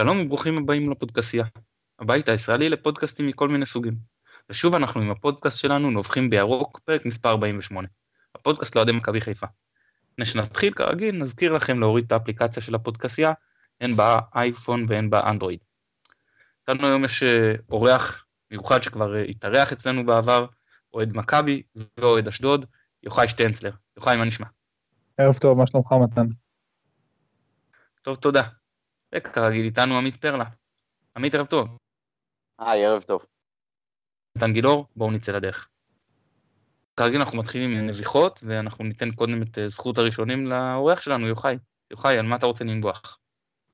שלום וברוכים הבאים לפודקאסייה, הבית הישראלי לפודקאסטים מכל מיני סוגים. ושוב אנחנו עם הפודקאסט שלנו נובחים בירוק, פרק מספר 48. הפודקאסט לאוהדי מכבי חיפה. לפני שנתחיל כרגיל נזכיר לכם להוריד את האפליקציה של הפודקאסייה, הן באייפון והן באנדרואיד. איתנו היום יש אה, אורח מיוחד שכבר אה, התארח אצלנו בעבר, אוהד מכבי ואוהד אשדוד, יוחאי שטנצלר. יוחאי, מה נשמע? ערב טוב, מה שלומך מתן? טוב, תודה. וכרגיל איתנו עמית פרלה. עמית, ערב טוב. היי, ערב טוב. נתן גילאור, בואו נצא לדרך. כרגיל אנחנו מתחילים עם נביחות, ואנחנו ניתן קודם את אה, זכות הראשונים לאורח שלנו, יוחאי. יוחאי, על מה אתה רוצה לנבוח?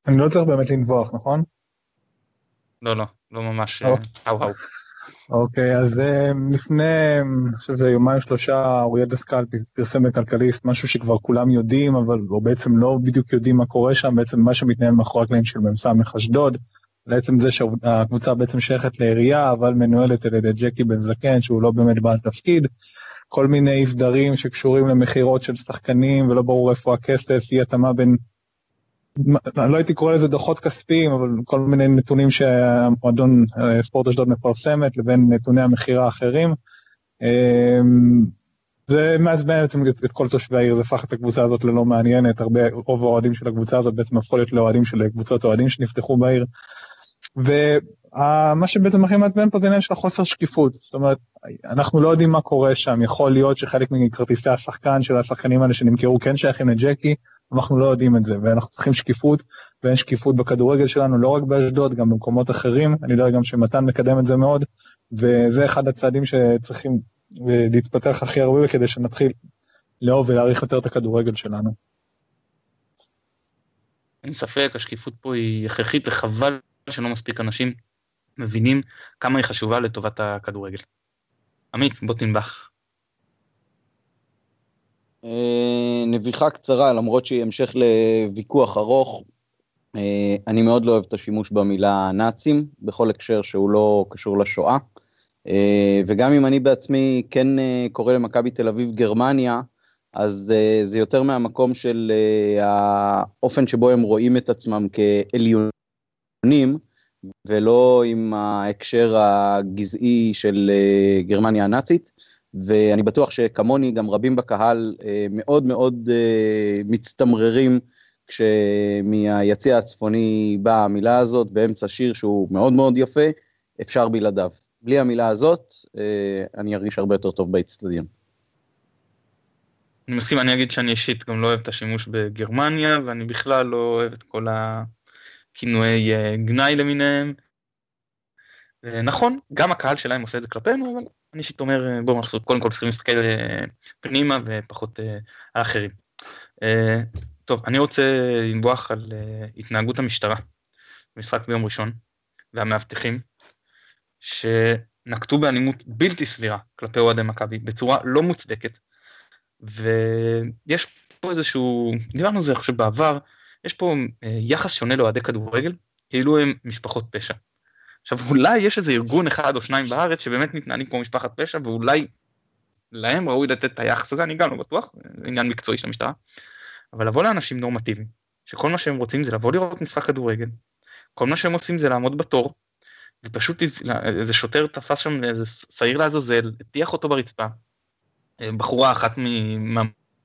אני לא צריך באמת לנבוח, נכון? לא, לא, לא ממש, או. האו האו. אוקיי, אז אה, לפני, אני חושב שיומיים שלושה, אוריה דסקל פרסם בכלכליסט משהו שכבר כולם יודעים, אבל או בעצם לא בדיוק יודעים מה קורה שם, בעצם מה שמתנהל מאחורי הקלעים של מ"ס אשדוד, לעצם זה שהקבוצה בעצם שייכת לעירייה, אבל מנוהלת על ידי ג'קי בן זקן, שהוא לא באמת בעל תפקיד, כל מיני סדרים שקשורים למכירות של שחקנים, ולא ברור איפה הכסף, אי התאמה בין לא הייתי קורא לזה דוחות כספיים, אבל כל מיני נתונים שהמועדון אה, ספורט אשדוד מפרסמת לבין נתוני המכירה האחרים. אמ, זה מעצבן בעצם את, כל תושבי העיר, זה הפך את הקבוצה הזאת ללא מעניינת, הרבה, רוב האוהדים של הקבוצה הזאת בעצם הפכו להיות לאוהדים של קבוצות אוהדים שנפתחו בעיר. ומה שבעצם הכי מעצבן פה זה עניין של החוסר שקיפות, זאת אומרת, אנחנו לא יודעים מה קורה שם, יכול להיות שחלק מכרטיסי השחקן של השחקנים האלה שנמכרו כן שייכים לג'קי, אנחנו לא יודעים את זה, ואנחנו צריכים שקיפות, ואין שקיפות בכדורגל שלנו, לא רק באשדוד, גם במקומות אחרים, אני יודע גם שמתן מקדם את זה מאוד, וזה אחד הצעדים שצריכים אה, להתפתח הכי הרבה כדי שנתחיל לאהוב ולהעריך יותר את הכדורגל שלנו. אין ספק, השקיפות פה היא הכרחית וחבל שלא מספיק אנשים מבינים כמה היא חשובה לטובת הכדורגל. עמית, בוא תנבח. אה, נביחה קצרה, למרות שהיא המשך לוויכוח ארוך. אה, אני מאוד לא אוהב את השימוש במילה נאצים, בכל הקשר שהוא לא קשור לשואה. אה, וגם אם אני בעצמי כן קורא למכבי תל אביב גרמניה, אז זה יותר מהמקום של האופן שבו הם רואים את עצמם כעליונים, ולא עם ההקשר הגזעי של גרמניה הנאצית. ואני בטוח שכמוני גם רבים בקהל אה, מאוד מאוד אה, מצטמררים כשמהיציע הצפוני באה המילה הזאת באמצע שיר שהוא מאוד מאוד יפה, אפשר בלעדיו. בלי המילה הזאת אה, אני ארגיש הרבה יותר טוב באצטדיון. אני מסכים, אני אגיד שאני אישית גם לא אוהב את השימוש בגרמניה, ואני בכלל לא אוהב את כל הכינויי גנאי למיניהם. נכון, גם הקהל שלהם עושה את זה כלפינו, אבל אני אישית אומר, אה, בואו אנחנו קודם כל צריכים להסתכל אה, פנימה ופחות אה, על אחרים. טוב, אני רוצה לנבוח על התנהגות המשטרה במשחק ביום ראשון, והמאבטחים, שנקטו באלימות בלתי סבירה כלפי אוהדי מכבי, בצורה לא מוצדקת, ויש פה איזשהו, דיברנו על זה עכשיו בעבר, יש פה יחס שונה לאוהדי כדורגל, כאילו הם משפחות פשע. עכשיו אולי יש איזה ארגון אחד או שניים בארץ שבאמת מתנהלים כמו משפחת פשע ואולי להם ראוי לתת את היחס הזה, אני גם לא בטוח, זה עניין מקצועי של המשטרה, אבל לבוא לאנשים נורמטיביים, שכל מה שהם רוצים זה לבוא לראות משחק כדורגל, כל מה שהם עושים זה לעמוד בתור, ופשוט איזה שוטר תפס שם איזה שעיר לעזאזל, הטיח אותו ברצפה, בחורה אחת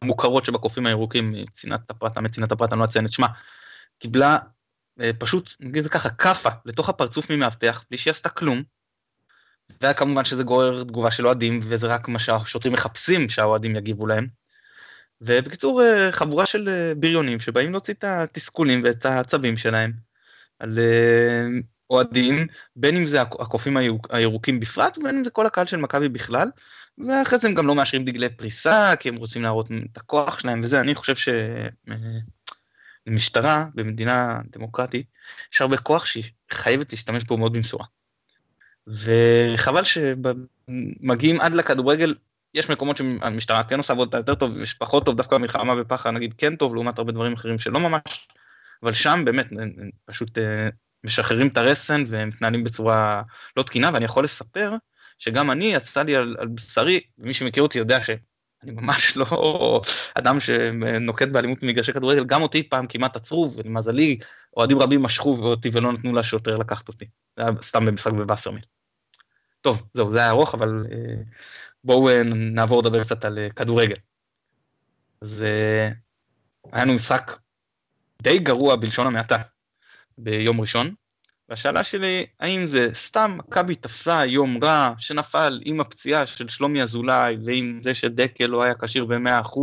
מהמוכרות שבקופים הירוקים מצנעת הפרט, מצנעת הפרט, אני לא אציין את שמה, קיבלה אה, פשוט, נגיד ככה, כאפה לתוך הפרצוף ממאבטח, בלי שהיא עשתה כלום. וכמובן שזה גורר תגובה של אוהדים, וזה רק מה שהשוטרים מחפשים שהאוהדים יגיבו להם. ובקיצור, אה, חבורה של אה, בריונים שבאים להוציא את התסכולים ואת העצבים שלהם על אוהדים, בין אם זה הקופים הירוקים בפרט, ובין אם זה כל הקהל של מכבי בכלל, ואחרי זה הם גם לא מאשרים דגלי פריסה, כי הם רוצים להראות את הכוח שלהם וזה, אני חושב ש... למשטרה במדינה דמוקרטית יש הרבה כוח שהיא חייבת להשתמש בו מאוד במשורה. וחבל שמגיעים עד לכדורגל, יש מקומות שהמשטרה כן עושה עבודה יותר טוב, יש פחות טוב, דווקא מלחמה ופחד נגיד כן טוב, לעומת הרבה דברים אחרים שלא ממש, אבל שם באמת פשוט אה, משחררים את הרסן ומתנהלים בצורה לא תקינה, ואני יכול לספר שגם אני יצא לי על, על בשרי, ומי שמכיר אותי יודע. אני ממש לא אדם שנוקט באלימות במגרשי כדורגל, גם אותי פעם כמעט עצרו, ולמזלי אוהדים רבים משכו אותי ולא נתנו לשוטר לקחת אותי. זה היה סתם במשחק בווסרמיל. טוב, זהו, זה היה ארוך, אבל אה, בואו אה, נעבור לדבר קצת על אה, כדורגל. אז היה לנו משחק די גרוע בלשון המעטה ביום ראשון, והשאלה שלי, האם זה סתם מכבי תפסה יום רע שנפל עם הפציעה של שלומי אזולאי ועם זה שדקל לא היה כשיר ב-100%,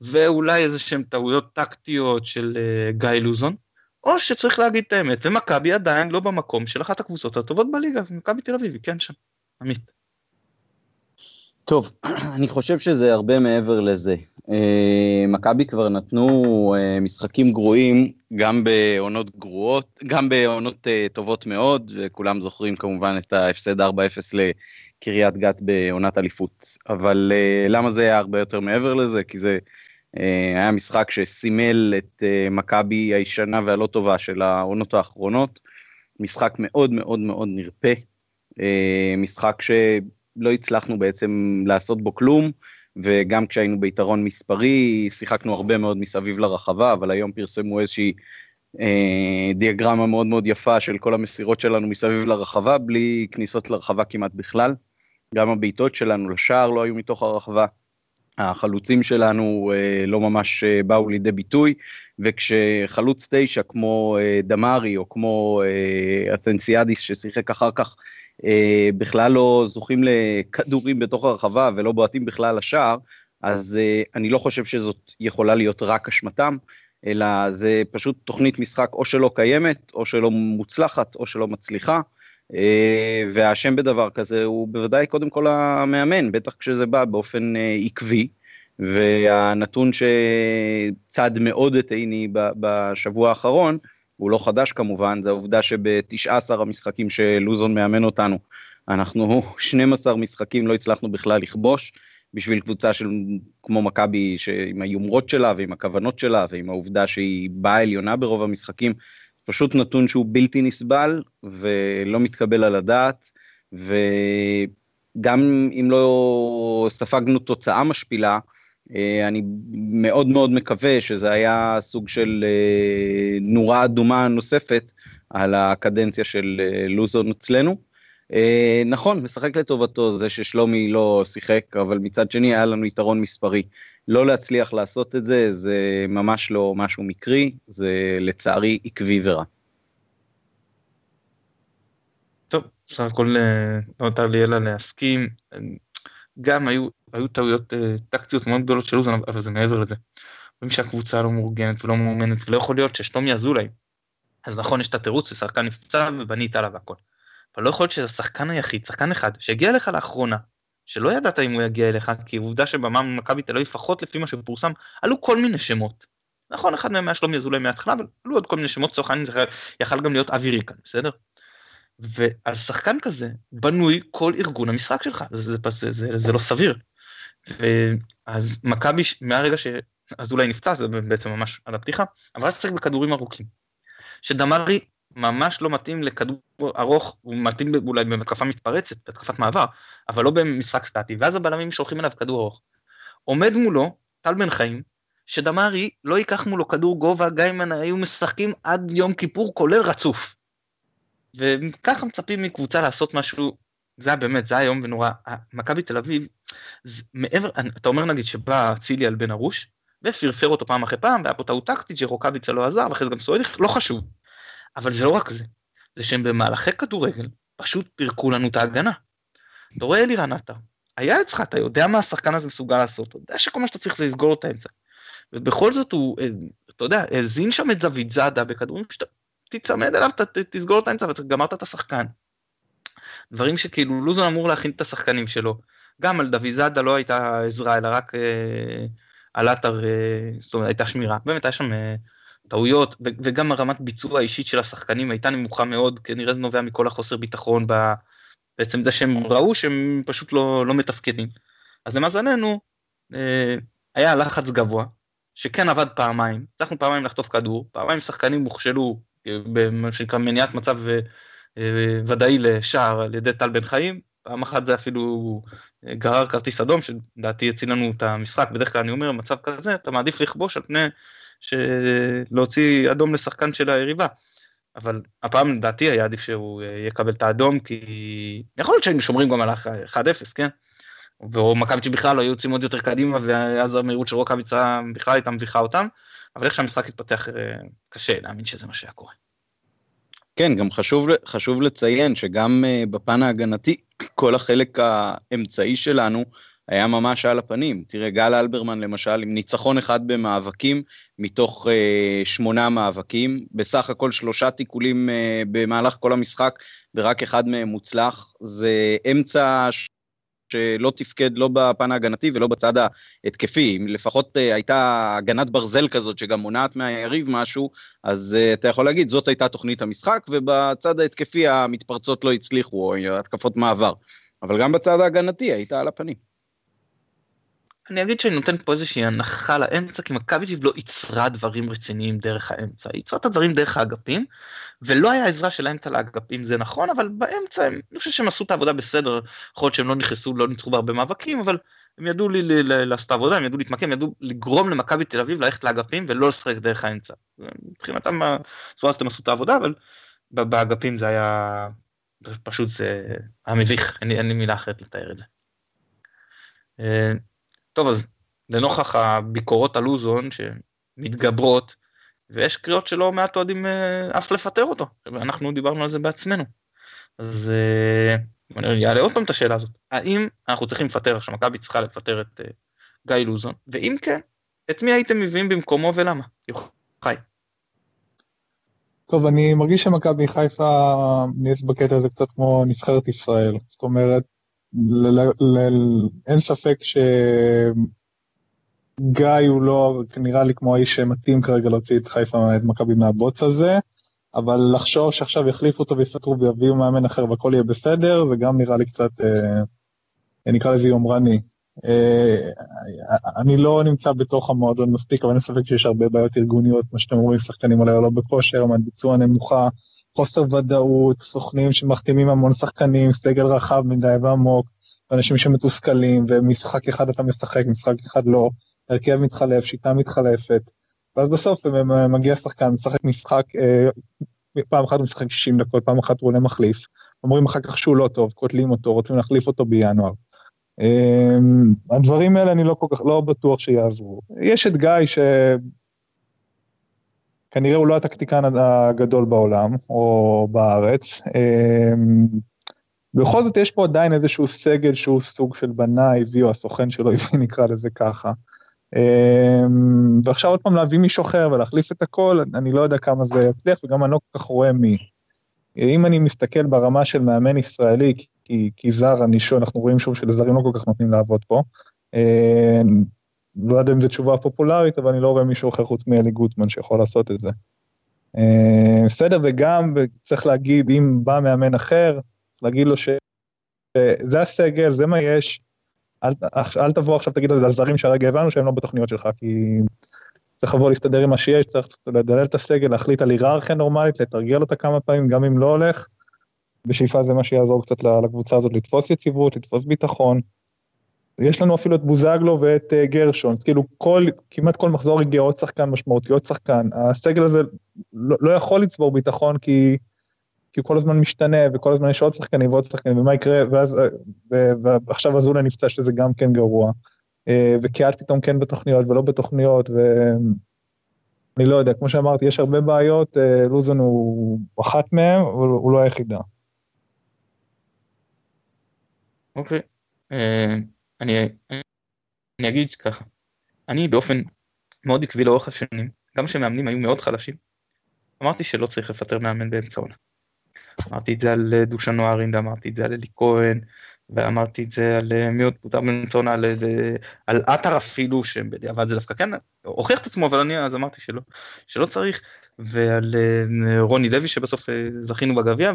ואולי איזה שהם טעויות טקטיות של uh, גיא לוזון, או שצריך להגיד את האמת, ומכבי עדיין לא במקום של אחת הקבוצות הטובות בליגה, מכבי תל אביב היא כן שם, עמית. טוב, אני חושב שזה הרבה מעבר לזה. אה, מכבי כבר נתנו אה, משחקים גרועים גם בעונות גרועות, גם בעונות אה, טובות מאוד, וכולם זוכרים כמובן את ההפסד 4-0 לקריית גת בעונת אליפות. אבל למה זה היה הרבה יותר מעבר לזה? כי זה היה משחק שסימל את מכבי הישנה והלא טובה של העונות האחרונות. משחק מאוד מאוד מאוד נרפה. משחק ש... לא הצלחנו בעצם לעשות בו כלום, וגם כשהיינו ביתרון מספרי, שיחקנו הרבה מאוד מסביב לרחבה, אבל היום פרסמו איזושהי אה, דיאגרמה מאוד מאוד יפה של כל המסירות שלנו מסביב לרחבה, בלי כניסות לרחבה כמעט בכלל. גם הבעיטות שלנו לשער לא היו מתוך הרחבה. החלוצים שלנו אה, לא ממש אה, באו לידי ביטוי, וכשחלוץ תשע כמו אה, דמארי או כמו אה, אתנסיאדיס ששיחק אחר כך אה, בכלל לא זוכים לכדורים בתוך הרחבה ולא בועטים בכלל לשער, אז אה, אני לא חושב שזאת יכולה להיות רק אשמתם, אלא זה פשוט תוכנית משחק או שלא קיימת, או שלא מוצלחת, או שלא מצליחה. אה, והאשם בדבר כזה הוא בוודאי קודם כל המאמן, בטח כשזה בא באופן אה, עקבי. והנתון שצד מאוד את עיני בשבוע האחרון, הוא לא חדש כמובן, זה העובדה שב-19 המשחקים שלוזון מאמן אותנו, אנחנו 12 משחקים לא הצלחנו בכלל לכבוש, בשביל קבוצה של כמו מכבי, עם היומרות שלה ועם הכוונות שלה ועם העובדה שהיא באה עליונה ברוב המשחקים, פשוט נתון שהוא בלתי נסבל ולא מתקבל על הדעת, וגם אם לא ספגנו תוצאה משפילה, אני מאוד מאוד מקווה שזה היה סוג של אה, נורה אדומה נוספת על הקדנציה של אה, לוזון אצלנו. נכון, משחק לטובתו זה ששלומי לא שיחק, אבל מצד שני היה לנו יתרון מספרי. לא להצליח לעשות את זה, זה ממש לא משהו מקרי, זה לצערי עקבי ורע. טוב, בסך הכל לא נותר לי אלא להסכים. גם היו היו טעויות uh, טקטיות מאוד גדולות של אוזן, אבל זה מעבר לזה. רואים שהקבוצה לא מאורגנת ולא מאומנת, ולא יכול להיות ששלומי אזולאי, אז נכון, יש את התירוץ, ששחקן נפצע ובנית עליו והכל. אבל לא יכול להיות שזה השחקן היחיד, שחקן אחד, שהגיע אליך לאחרונה, שלא ידעת אם הוא יגיע אליך, כי עובדה שבמאמן מכבי תל אביב, לפחות לפי מה שפורסם, עלו כל מיני שמות. נכון, אחד מהם היה שלומי אזולאי מההתחלה, אבל עלו עוד כל מיני שמות, לצורך העניין זה יכל גם להיות אבי ריקן, בסדר? ועל שחקן כזה בנוי כל ארגון המשחק שלך, זה, זה, זה, זה, זה לא סביר. אז מכבי מהרגע שאזולאי נפצע זה בעצם ממש על הפתיחה אבל אז צריך בכדורים ארוכים. שדמרי ממש לא מתאים לכדור ארוך הוא מתאים אולי במתקפה מתפרצת בהתקפת מעבר אבל לא במשחק סטטי ואז הבלמים שולחים אליו כדור ארוך. עומד מולו טל בן חיים שדמרי לא ייקח מולו כדור גובה גם אם היו משחקים עד יום כיפור כולל רצוף. וככה מצפים מקבוצה לעשות משהו זה היה באמת, זה היה איום ונורא. מכבי תל אביב, מעבר, אתה אומר נגיד שבא אצילי על בן ארוש, ופרפר אותו פעם אחרי פעם, והיה פה טעות טקטית שרוקאביצה לא עזר, ואחרי זה גם סואליך, לא חשוב. אבל זה לא רק זה, זה שהם במהלכי כדורגל פשוט פירקו לנו את ההגנה. אתה רואה אלירן עטר, היה אצלך, אתה יודע מה השחקן הזה מסוגל לעשות, אתה יודע שכל מה שאתה צריך זה לסגור את האמצע. ובכל זאת הוא, אה, אתה יודע, האזין שם את דוד זאדה בכדורים שאתה תצמד אליו, תסגור את האמצע וגמרת את השחקן. דברים שכאילו לוזון אמור להכין את השחקנים שלו. גם על דויזאדה לא הייתה עזרה, אלא רק אה, על עטר, אה, זאת אומרת, הייתה שמירה. באמת היה שם אה, טעויות, וגם הרמת ביצוע האישית של השחקנים הייתה נמוכה מאוד, כנראה זה נובע מכל החוסר ביטחון, ב- בעצם זה שהם ראו שהם פשוט לא, לא מתפקדים. אז למזלנו, אה, היה לחץ גבוה, שכן עבד פעמיים, הצלחנו פעמיים לחטוף כדור, פעמיים שחקנים הוכשלו אה, במה שנקרא מניעת מצב אה, ודאי לשער על ידי טל בן חיים, פעם אחת זה אפילו אה, גרר כרטיס אדום, שלדעתי הציל לנו את המשחק, בדרך כלל אני אומר, במצב כזה אתה מעדיף לכבוש על פני להוציא אדום לשחקן של היריבה. אבל הפעם לדעתי היה עדיף שהוא אה, יקבל את האדום, כי יכול להיות שהיינו שומרים גם על 1-0, כן? ומכבי בכלל לא היו יוצאים עוד יותר קדימה, ואז המהירות של רוקאביצה בכלל הייתה מביכה אותם, אבל איך שהמשחק התפתח אה, קשה להאמין שזה מה שהיה קורה. כן, גם חשוב, חשוב לציין שגם uh, בפן ההגנתי, כל החלק האמצעי שלנו היה ממש על הפנים. תראה, גל אלברמן למשל, עם ניצחון אחד במאבקים, מתוך uh, שמונה מאבקים, בסך הכל שלושה תיקולים uh, במהלך כל המשחק, ורק אחד מהם מוצלח. זה אמצע שלא תפקד לא בפן ההגנתי ולא בצד ההתקפי, אם לפחות uh, הייתה הגנת ברזל כזאת שגם מונעת מהיריב משהו, אז uh, אתה יכול להגיד זאת הייתה תוכנית המשחק, ובצד ההתקפי המתפרצות לא הצליחו, או התקפות מעבר. אבל גם בצד ההגנתי היית על הפנים. אני אגיד שאני נותן פה איזושהי הנחה לאמצע, כי מכבי תל לא ייצרה דברים רציניים דרך האמצע, היא ייצרה את הדברים דרך האגפים, ולא היה עזרה של האמצע לאגפים, זה נכון, אבל באמצע, אני חושב שהם עשו את העבודה בסדר, יכול להיות שהם לא נכנסו, לא ניצחו בהרבה מאבקים, אבל הם ידעו לי לעשות עבודה, הם ידעו להתמקם, הם ידעו לגרום למכבי תל אביב ללכת לאגפים ולא לשחק דרך האמצע. מבחינתם, בצורה הזאת הם עשו את העבודה, אבל באגפים זה היה, פשוט זה היה מביך, אין לי מילה אחרת לתאר את זה. אה, טוב, אז לנוכח הביקורות על לוזון שמתגברות, ויש קריאות שלא מעט אוהדים אה, אף לפטר אותו, אנחנו דיברנו על זה בעצמנו. אז אה, אני אעלה עוד פעם את השאלה הזאת, האם אנחנו צריכים לפטר, עכשיו מכבי צריכה לפטר את אה, גיא לוזון, ואם כן, את מי הייתם מביאים במקומו ולמה? יוחאי. טוב, אני מרגיש שמכבי חיפה נהיית בקטע הזה קצת כמו נבחרת ישראל. זאת אומרת, אין ספק שגיא הוא לא, נראה לי כמו האיש שמתאים כרגע להוציא את חיפה, את מכבי מהבוץ הזה, אבל לחשוב שעכשיו יחליפו אותו ויפטרו ויביאו מאמן אחר והכל יהיה בסדר, זה גם נראה לי קצת, אה, נקרא לזה יומרני. אה, אני לא נמצא בתוך המועדון מספיק, אבל אין ספק שיש הרבה בעיות ארגוניות, כמו שאתם אומרים, שחקנים עליהם לא בכושר, מהביצוע נמוכה, חוסר ודאות, סוכנים שמחתימים המון שחקנים, סגל רחב מדי ועמוק, אנשים שמתוסכלים, ומשחק אחד אתה משחק, משחק אחד לא, הרכב מתחלף, שיטה מתחלפת, ואז בסוף מגיע שחקן, משחק משחק, אה, פעם אחת הוא משחק 60 דקות, פעם אחת הוא עולה מחליף, אומרים אחר כך שהוא לא טוב, קוטלים אותו, רוצים להחליף אותו בינואר. אה, הדברים האלה אני לא כל כך, לא בטוח שיעזרו. יש את גיא ש... כנראה הוא לא הטקטיקן הגדול בעולם, או בארץ. אמ, בכל זאת יש פה עדיין איזשהו סגל שהוא סוג של בנה הביא, או הסוכן שלו הביא, נקרא לזה ככה. אמ, ועכשיו עוד פעם להביא מישהו אחר ולהחליף את הכל, אני לא יודע כמה זה יצליח, וגם אני לא כל כך רואה מי. אם אני מסתכל ברמה של מאמן ישראלי, כי, כי זר, אני שואל, אנחנו רואים שוב שלזרים לא כל כך נותנים לעבוד פה. אמ, לא יודע אם זו תשובה פופולרית, אבל אני לא רואה מישהו אחר חוץ מאלי גוטמן שיכול לעשות את זה. אה, בסדר, וגם צריך להגיד, אם בא מאמן אחר, להגיד לו שזה הסגל, זה מה יש, אל, אל תבוא עכשיו תגיד על זרים שהרגע הבנו שהם לא בתוכניות שלך, כי צריך לבוא להסתדר עם מה שיש, צריך לדלל את הסגל, להחליט על היררכיה נורמלית, לתרגל אותה כמה פעמים, גם אם לא הולך. בשאיפה זה מה שיעזור קצת לקבוצה הזאת לתפוס יציבות, לתפוס ביטחון. יש לנו אפילו את בוזגלו ואת uh, גרשון, כאילו כל, כמעט כל מחזור הגיע עוד שחקן משמעותי, עוד שחקן, הסגל הזה לא, לא יכול לצבור ביטחון כי, כי הוא כל הזמן משתנה וכל הזמן יש עוד שחקנים ועוד שחקנים ומה יקרה, ואז, אה, ועכשיו אזולה נפצע שזה גם כן גרוע, uh, וקיאט פתאום כן בתוכניות ולא בתוכניות, ואני לא יודע, כמו שאמרתי, יש הרבה בעיות, לוזון הוא אחת מהן, אבל הוא לא היחידה. אוקיי. Uh... אני, אני אגיד ככה, אני באופן מאוד עקבי לאורך השנים, גם כשמאמנים היו מאוד חלשים, אמרתי שלא צריך לפטר מאמן באמצע עונה. אמרתי את זה על אה, דושן נוערין, ואמרתי את זה על אלי כהן, ואמרתי את זה על אה, מי עוד פוטר באמצע עונה, על, אה, על עטר אפילו, שבדיעבד זה דווקא כן, הוכיח את עצמו, אבל אני אז אמרתי שלא, שלא צריך, ועל רוני לוי שבסוף זכינו בגביע,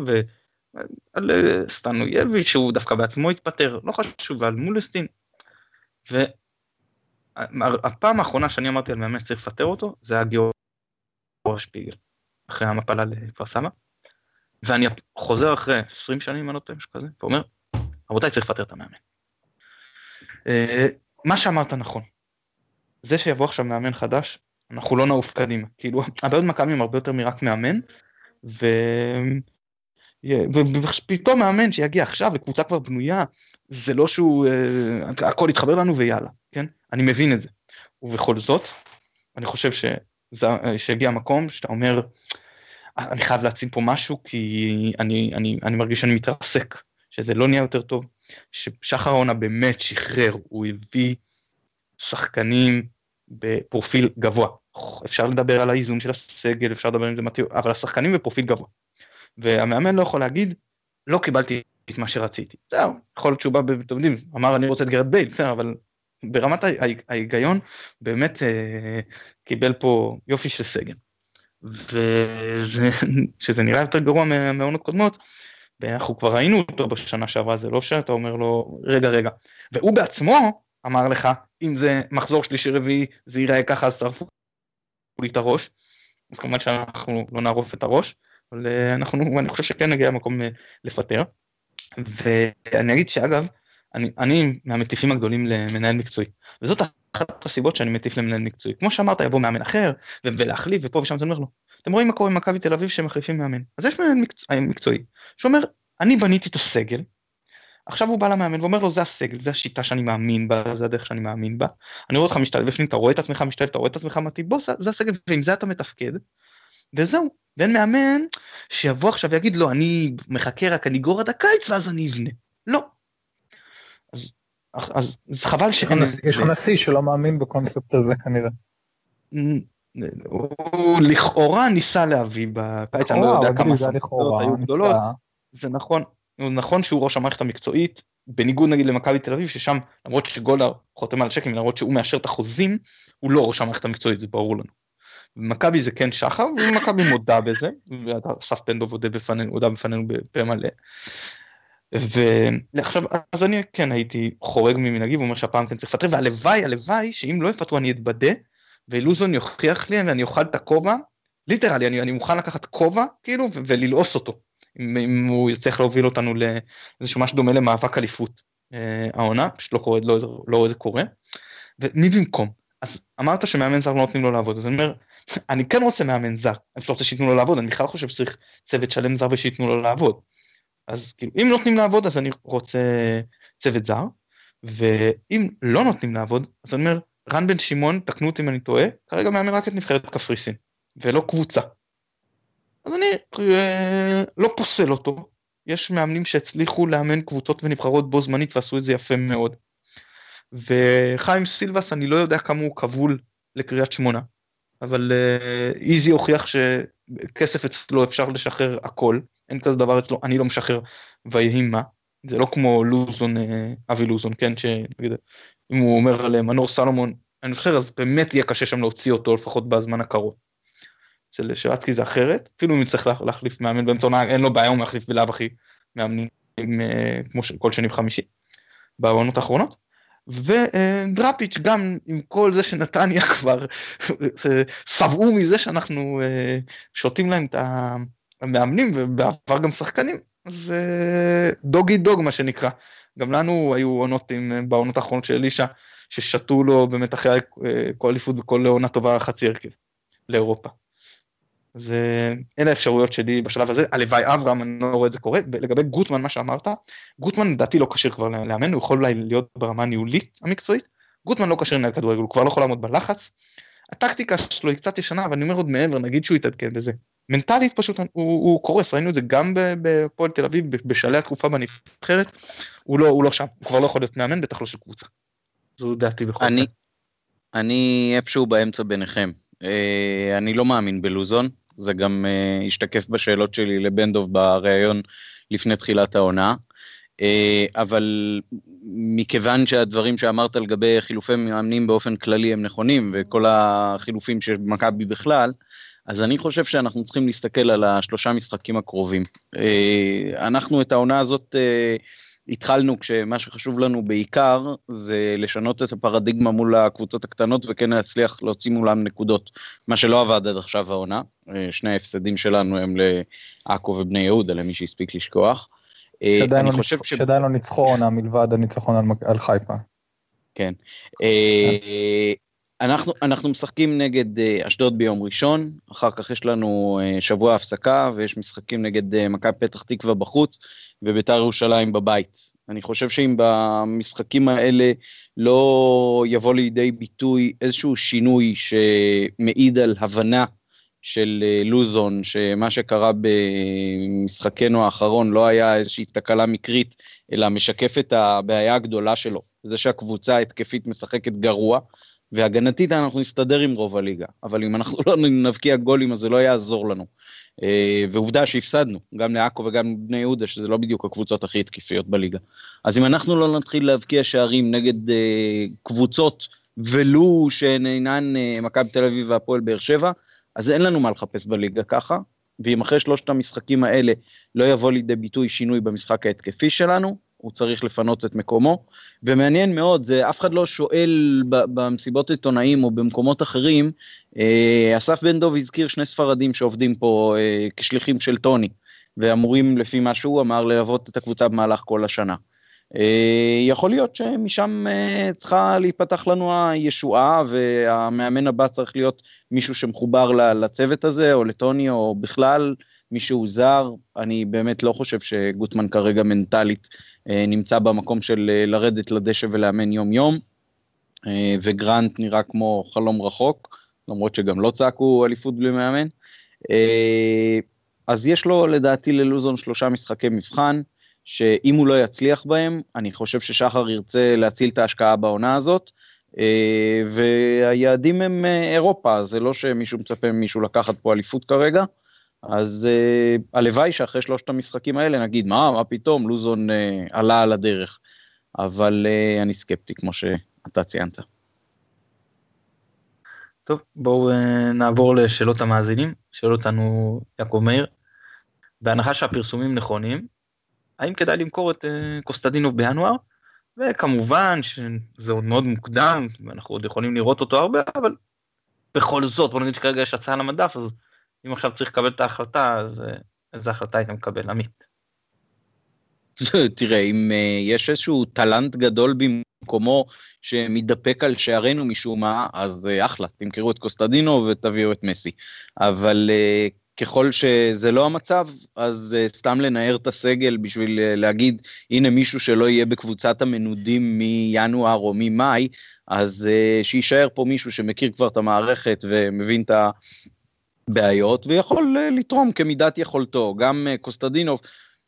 על אה, סטנויביץ' שהוא דווקא בעצמו התפטר, לא חשוב, על מולסטין. והפעם האחרונה שאני אמרתי על מאמן שצריך לפטר אותו, זה היה גיאורג שפיגל, אחרי המפלה לכפר סבא. ואני חוזר אחרי 20 שנים, אני לא טועה, משהו כזה, ואומר, רבותיי, צריך לפטר את המאמן. אה, מה שאמרת נכון. זה שיבוא עכשיו מאמן חדש, אנחנו לא נעוף קדימה. כאילו, הבעיות מכבי הם הרבה יותר מרק מאמן, ו... ופתאום מאמן שיגיע עכשיו וקבוצה כבר בנויה, זה לא שהוא, uh, הכל יתחבר לנו ויאללה, כן? אני מבין את זה. ובכל זאת, אני חושב שזה, שהגיע המקום שאתה אומר, אני חייב להציג פה משהו כי אני, אני, אני מרגיש שאני מתרסק, שזה לא נהיה יותר טוב, ששחר העונה באמת שחרר, הוא הביא שחקנים בפרופיל גבוה. אפשר לדבר על האיזון של הסגל, אפשר לדבר עם זה מתאים, אבל השחקנים בפרופיל גבוה. והמאמן לא יכול להגיד, לא קיבלתי את מה שרציתי. זהו, יכול להיות שהוא בא, אתם יודעים, אמר אני רוצה את גרד בייל, בסדר, אבל ברמת ההיגיון באמת אה, קיבל פה יופי של סגל. ושזה נראה יותר גרוע מהעונות קודמות, ואנחנו כבר ראינו אותו בשנה שעברה, זה לא שאתה אומר לו, רגע, רגע. והוא בעצמו אמר לך, אם זה מחזור שלישי רביעי, זה ייראה ככה, אז תערפו לי את הראש. אז כמובן שאנחנו לא נערוף את הראש, אבל אה, אנחנו, אני חושב שכן הגיע המקום אה, לפטר. ואני אגיד שאגב, אני, אני מהמטיפים הגדולים למנהל מקצועי, וזאת אחת הסיבות שאני מטיף למנהל מקצועי. כמו שאמרת, יבוא מאמן אחר, ולהחליף, ופה ושם, זה אומר לו, אתם רואים מה קורה עם מכבי תל אביב שמחליפים מאמן. אז יש מנהל מקצוע, מקצועי, שאומר, אני בניתי את הסגל, עכשיו הוא בא למאמן ואומר לו זה הסגל, זה השיטה שאני מאמין בה, זה הדרך שאני מאמין בה. אני רואה אותך משתלב בפנים, אתה רואה את עצמך משתלב, אתה רואה את עצמך מתאים, בוא, זה הסגל, ועם זה אתה מתפקד. וזהו, ואין מאמן שיבוא עכשיו ויגיד לא, אני מחכה רק, אני גור עד הקיץ ואז אני אבנה. לא. אז, אז, אז חבל שאין... יש לך נשיא שלא מאמין בקונספט הזה כנראה. הוא לכאורה ניסה להביא בקיץ, אני לא יודע כמה סמכויות היו גדולות. זה נכון, נכון שהוא ראש המערכת המקצועית, בניגוד נגיד למכבי תל אביב, ששם למרות שגולר חותם על צ'קים, למרות שהוא מאשר את החוזים, הוא לא ראש המערכת המקצועית, זה ברור לנו. מכבי זה כן שחר, ומכבי מודה בזה, ואסף פנדוב הודה בפנינו, בפה מלא. ועכשיו, אז אני כן הייתי חורג ממנהגי ואומר שהפעם כן צריך לפטר, והלוואי, הלוואי, שאם לא יפטרו אני אתבדה, ואילוזון יוכיח לי ואני אוכל את הכובע, ליטרלי, אני, אני מוכן לקחת כובע, כאילו, וללעוס אותו. אם, אם הוא יצטרך להוביל אותנו לאיזשהו משהו דומה למאבק אליפות אה, העונה, פשוט לא קורה, לא, לא זה קורה. ומי במקום? אז אמרת שמאמן זר לא נותנים לו לעבוד, אז אני אומר, אני כן רוצה מאמן זר, אני לא רוצה שייתנו לו לעבוד, אני בכלל חושב שצריך צוות שלם זר ושייתנו לו לעבוד. אז כאילו, אם נותנים לעבוד אז אני רוצה צוות זר, ואם לא נותנים לעבוד, אז אני אומר, רן בן שמעון, תקנו אותי אם אני טועה, כרגע מאמן רק את נבחרת קפריסין, ולא קבוצה. אז אני אה, לא פוסל אותו, יש מאמנים שהצליחו לאמן קבוצות ונבחרות בו זמנית ועשו את זה יפה מאוד. וחיים סילבס אני לא יודע כמה הוא כבול לקריית שמונה, אבל אה, איזי הוכיח שכסף אצלו אפשר לשחרר הכל, אין כזה דבר אצלו, אני לא משחרר ויהי מה, זה לא כמו לוזון, אה, אבי לוזון, כן, שאם הוא אומר על מנור סלומון, אני זוכר אז באמת יהיה קשה שם להוציא אותו לפחות בזמן הקרוב. אצל שרצקי זה אחרת, אפילו אם יצטרך להחליף מאמן באמצע עונה, אין לו בעיה, הוא מחליף בלאו הכי מאמנים אה, כמו כל שני וחמישי בעונות האחרונות. ודראפיץ' גם עם כל זה שנתניה כבר שבעו מזה שאנחנו אה, שותים להם את המאמנים ובעבר גם שחקנים, אז דוגי דוג מה שנקרא. גם לנו היו עונות עם, בעונות האחרונות של אלישע, ששתו לו באמת אחרי אה, כל אליפות וכל עונה טובה חצי הרכב לאירופה. אז אלה האפשרויות שלי בשלב הזה, הלוואי אברהם, אני לא רואה את זה קורה, לגבי גוטמן מה שאמרת, גוטמן לדעתי לא כשיר כבר לאמן, הוא יכול אולי להיות ברמה הניהולית המקצועית, גוטמן לא כשיר לנהל כדורגל, הוא כבר לא יכול לעמוד בלחץ, הטקטיקה שלו היא קצת ישנה, אבל אני אומר עוד מעבר, נגיד שהוא יתעדכן בזה. מנטלית פשוט הוא, הוא קורס, ראינו את זה גם בפועל תל אביב, בשלהי התקופה בנבחרת, הוא לא, הוא לא שם, הוא כבר לא יכול להיות מאמן, בטח לא של קבוצה. זו דעתי בכל זאת. אני איפשהו באמצע ביניכם. אה, אני לא מאמין בלוזון, זה גם uh, השתקף בשאלות שלי לבן דוב בריאיון לפני תחילת העונה. Uh, אבל מכיוון שהדברים שאמרת לגבי חילופי מאמנים באופן כללי הם נכונים, וכל החילופים של מכבי בכלל, אז אני חושב שאנחנו צריכים להסתכל על השלושה משחקים הקרובים. Uh, אנחנו את העונה הזאת uh, התחלנו כשמה שחשוב לנו בעיקר זה לשנות את הפרדיגמה מול הקבוצות הקטנות וכן להצליח להוציא מולם נקודות, מה שלא עבד עד עכשיו העונה. אה, שני ההפסדים שלנו הם לעכו ובני יהודה, למי שהספיק לשכוח. אה, שעדיין לא, ניצח... ש... לא ניצחו עונה מלבד הניצחון על, על חיפה. כן. אה, אנחנו, אנחנו משחקים נגד uh, אשדוד ביום ראשון, אחר כך יש לנו uh, שבוע הפסקה ויש משחקים נגד uh, מכבי פתח תקווה בחוץ וביתר ירושלים בבית. אני חושב שאם במשחקים האלה לא יבוא לידי ביטוי איזשהו שינוי שמעיד על הבנה של לוזון, שמה שקרה במשחקנו האחרון לא היה איזושהי תקלה מקרית, אלא משקף את הבעיה הגדולה שלו, זה שהקבוצה ההתקפית משחקת גרוע, והגנתית אנחנו נסתדר עם רוב הליגה, אבל אם אנחנו לא נבקיע גולים אז זה לא יעזור לנו. אה, ועובדה שהפסדנו, גם לעכו וגם לבני יהודה, שזה לא בדיוק הקבוצות הכי התקפיות בליגה. אז אם אנחנו לא נתחיל להבקיע שערים נגד אה, קבוצות, ולו שהן אינן אה, מכבי תל אביב והפועל באר שבע, אז אין לנו מה לחפש בליגה ככה, ואם אחרי שלושת המשחקים האלה לא יבוא לידי ביטוי שינוי במשחק ההתקפי שלנו, הוא צריך לפנות את מקומו. ומעניין מאוד, זה אף אחד לא שואל במסיבות עיתונאים או במקומות אחרים, אה, אסף בן דב הזכיר שני ספרדים שעובדים פה אה, כשליחים של טוני, ואמורים לפי מה שהוא אמר ללוות את הקבוצה במהלך כל השנה. אה, יכול להיות שמשם אה, צריכה להיפתח לנו הישועה והמאמן הבא צריך להיות מישהו שמחובר לצוות הזה או לטוני או בכלל מישהו זר, אני באמת לא חושב שגוטמן כרגע מנטלית אה, נמצא במקום של אה, לרדת לדשא ולאמן יום יום, אה, וגרנט נראה כמו חלום רחוק, למרות שגם לא צעקו אליפות בלי מאמן. אז יש לו לדעתי ללוזון שלושה משחקי מבחן, שאם הוא לא יצליח בהם, אני חושב ששחר ירצה להציל את ההשקעה בעונה הזאת, והיעדים הם אירופה, זה לא שמישהו מצפה ממישהו לקחת פה אליפות כרגע, אז uh, הלוואי שאחרי שלושת המשחקים האלה נגיד מה מה פתאום לוזון uh, עלה על הדרך אבל uh, אני סקפטי כמו שאתה ציינת. טוב בואו uh, נעבור לשאלות המאזינים שואל אותנו יעקב מאיר. בהנחה שהפרסומים נכונים האם כדאי למכור את uh, קוסטדינוב בינואר וכמובן שזה עוד מאוד מוקדם ואנחנו עוד יכולים לראות אותו הרבה אבל בכל זאת בוא נגיד שכרגע יש הצעה על המדף אז אם עכשיו צריך לקבל את ההחלטה, אז אה, איזה החלטה היית מקבל, עמית? תראה, אם uh, יש איזשהו טלנט גדול במקומו שמתדפק על שערינו משום מה, אז uh, אחלה, תמכרו את קוסטדינו ותביאו את מסי. אבל uh, ככל שזה לא המצב, אז סתם לנער את הסגל בשביל להגיד, הנה מישהו שלא יהיה בקבוצת המנודים מינואר או ממאי, אז שיישאר פה מישהו שמכיר כבר את המערכת ומבין את ה... בעיות ויכול אה, לתרום כמידת יכולתו. גם אה, קוסטדינוב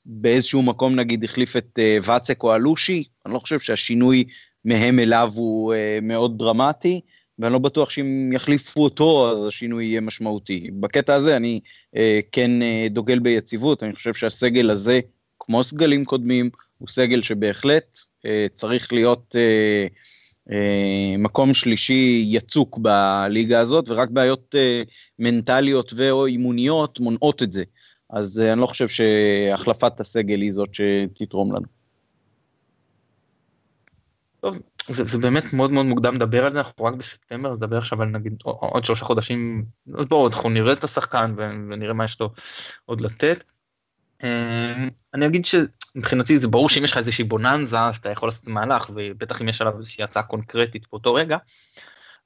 באיזשהו מקום נגיד החליף את אה, ואצק או אלושי, אני לא חושב שהשינוי מהם אליו הוא מאוד דרמטי. ואני לא בטוח שאם יחליפו אותו אז השינוי יהיה משמעותי. בקטע הזה אני כן דוגל ביציבות, אני חושב שהסגל הזה, כמו סגלים קודמים, הוא סגל שבהחלט צריך להיות מקום שלישי יצוק בליגה הזאת, ורק בעיות אה, מנטליות ו/או אימוניות מונעות את זה. אז אה, אני לא חושב שהחלפת הסגל היא זאת שתתרום לנו. טוב, זה, זה באמת מאוד מאוד מוקדם לדבר על זה, אנחנו רק בספטמבר, אז נדבר עכשיו על נגיד עוד שלושה חודשים, בואו אנחנו נראה את השחקן ונראה מה יש לו עוד לתת. אני אגיד שמבחינתי זה ברור שאם יש לך איזושהי בוננזה אז אתה יכול לעשות מהלך ובטח אם יש עליו איזושהי הצעה קונקרטית באותו רגע.